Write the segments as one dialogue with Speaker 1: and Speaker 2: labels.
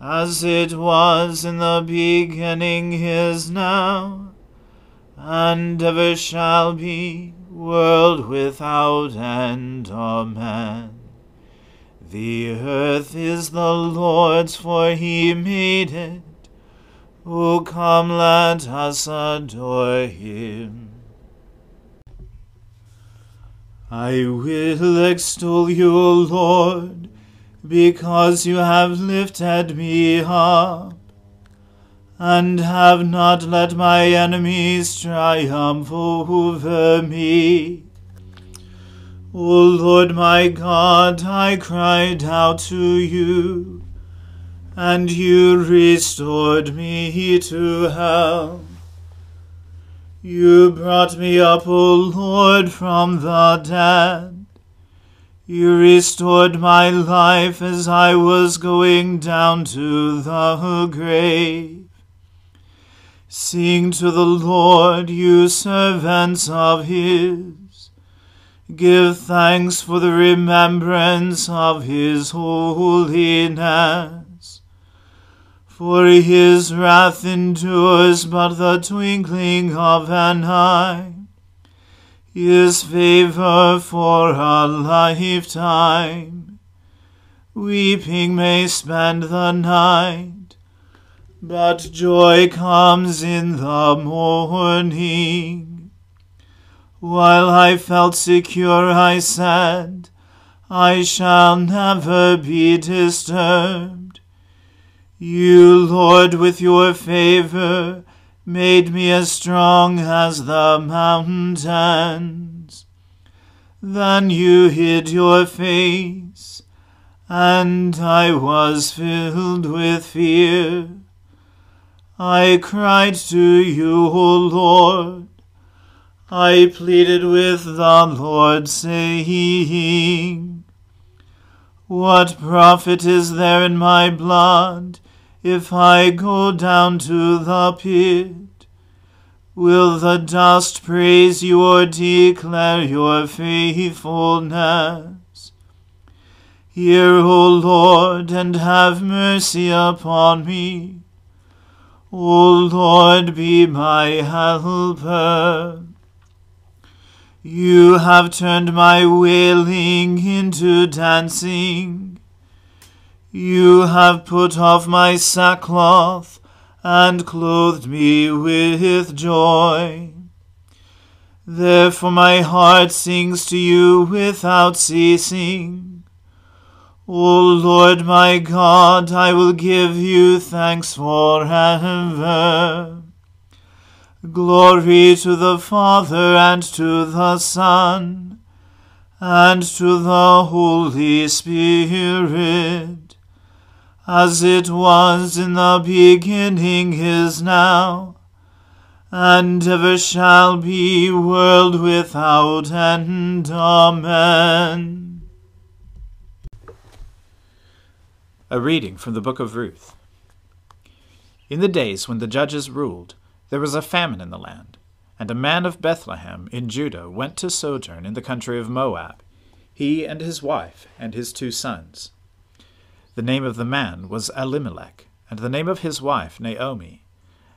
Speaker 1: as it was in the beginning is now, and ever shall be, world without end. Amen. The earth is the Lord's, for he made it. O come, let us adore him. I will extol you, O Lord because you have lifted me up, and have not let my enemies triumph over me. O Lord my God, I cried out to you, and you restored me to health. You brought me up, O Lord, from the dead you restored my life as I was going down to the grave. Sing to the Lord, you servants of his. Give thanks for the remembrance of his holiness. For his wrath endures but the twinkling of an eye his favor for a lifetime. Weeping may spend the night, but joy comes in the morning. While I felt secure, I said, I shall never be disturbed. You, Lord, with your favor, made me as strong as the mountains. Then you hid your face, and I was filled with fear. I cried to you, O Lord. I pleaded with the Lord, saying, What profit is there in my blood? If I go down to the pit, will the dust praise you or declare your faithfulness? Hear, O Lord, and have mercy upon me. O Lord, be my helper. You have turned my wailing into dancing. You have put off my sackcloth and clothed me with joy. Therefore my heart sings to you without ceasing. O Lord my God, I will give you thanks forever. Glory to the Father and to the Son and to the Holy Spirit, as it was in the beginning is now and ever shall be, world without end. Amen.
Speaker 2: A reading from the book of Ruth. In the days when the judges ruled, there was a famine in the land, and a man of Bethlehem in Judah went to sojourn in the country of Moab, he and his wife and his two sons. The name of the man was Elimelech, and the name of his wife Naomi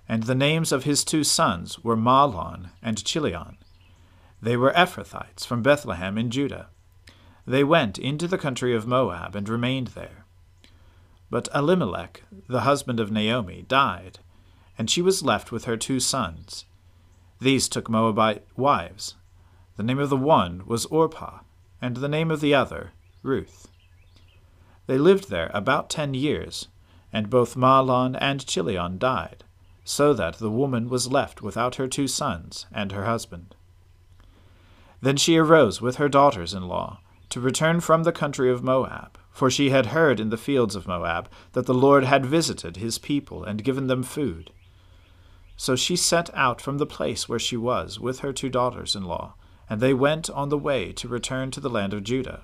Speaker 2: and the names of his two sons were Mahlon and Chilion. They were Ephrathites from Bethlehem in Judah. They went into the country of Moab and remained there. But Elimelech, the husband of Naomi, died, and she was left with her two sons. These took Moabite wives. The name of the one was Orpah, and the name of the other Ruth. They lived there about ten years, and both Mahlon and Chilion died so that the woman was left without her two sons and her husband. Then she arose with her daughters in law to return from the country of Moab, for she had heard in the fields of Moab that the Lord had visited his people and given them food. So she set out from the place where she was with her two daughters in law, and they went on the way to return to the land of Judah.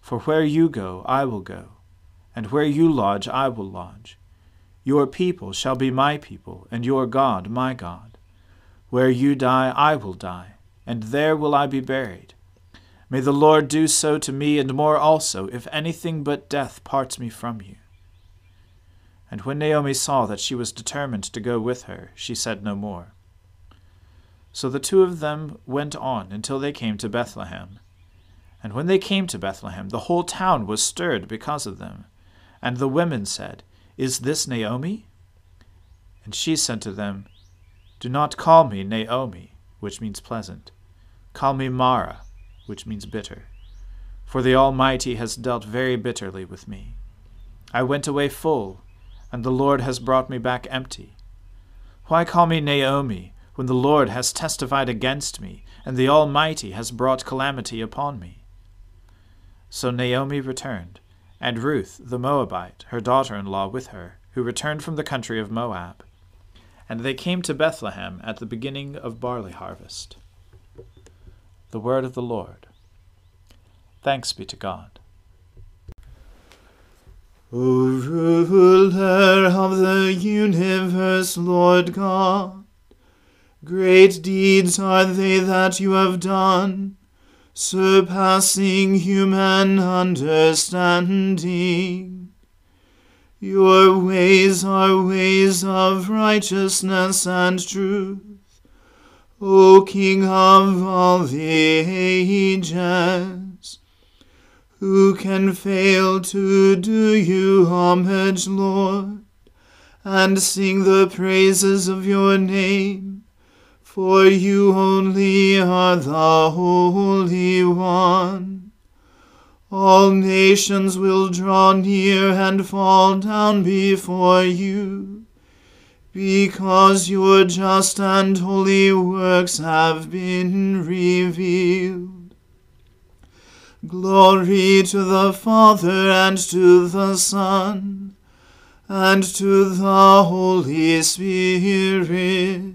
Speaker 2: For where you go, I will go, and where you lodge, I will lodge. Your people shall be my people, and your God my God. Where you die, I will die and there will I be buried. May the Lord do so to me, and more also, if anything but death parts me from you. And when Naomi saw that she was determined to go with her, she said no more. So the two of them went on until they came to Bethlehem. And when they came to Bethlehem, the whole town was stirred because of them. And the women said, Is this Naomi? And she said to them, Do not call me Naomi, which means pleasant Call me Mara, which means bitter, for the Almighty has dealt very bitterly with me. I went away full, and the Lord has brought me back empty. Why call me Naomi, when the Lord has testified against me, and the Almighty has brought calamity upon me? So Naomi returned, and Ruth the Moabite, her daughter in law, with her, who returned from the country of Moab. And they came to Bethlehem at the beginning of barley harvest. The word of the Lord. Thanks be to God.
Speaker 1: O ruler of the universe, Lord God, great deeds are they that you have done, surpassing human understanding. Your ways are ways of righteousness and truth. O King of all the ages, who can fail to do you homage, Lord, and sing the praises of your name? For you only are the Holy One. All nations will draw near and fall down before you because your just and holy works have been revealed. Glory to the Father and to the Son and to the Holy Spirit,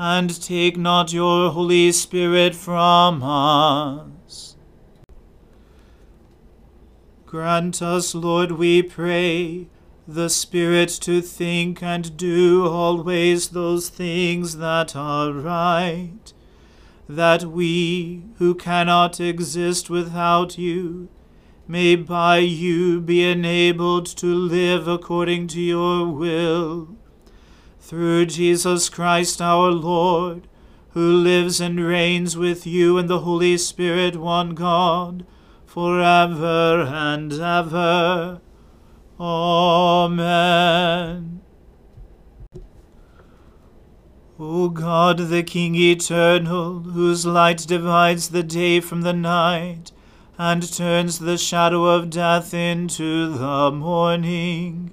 Speaker 1: and take not your Holy Spirit from us. Grant us, Lord, we pray, the Spirit to think and do always those things that are right, that we, who cannot exist without you, may by you be enabled to live according to your will. Through Jesus Christ our Lord, who lives and reigns with you and the Holy Spirit, one God, for ever and ever. Amen. O God, the King eternal, whose light divides the day from the night, and turns the shadow of death into the morning,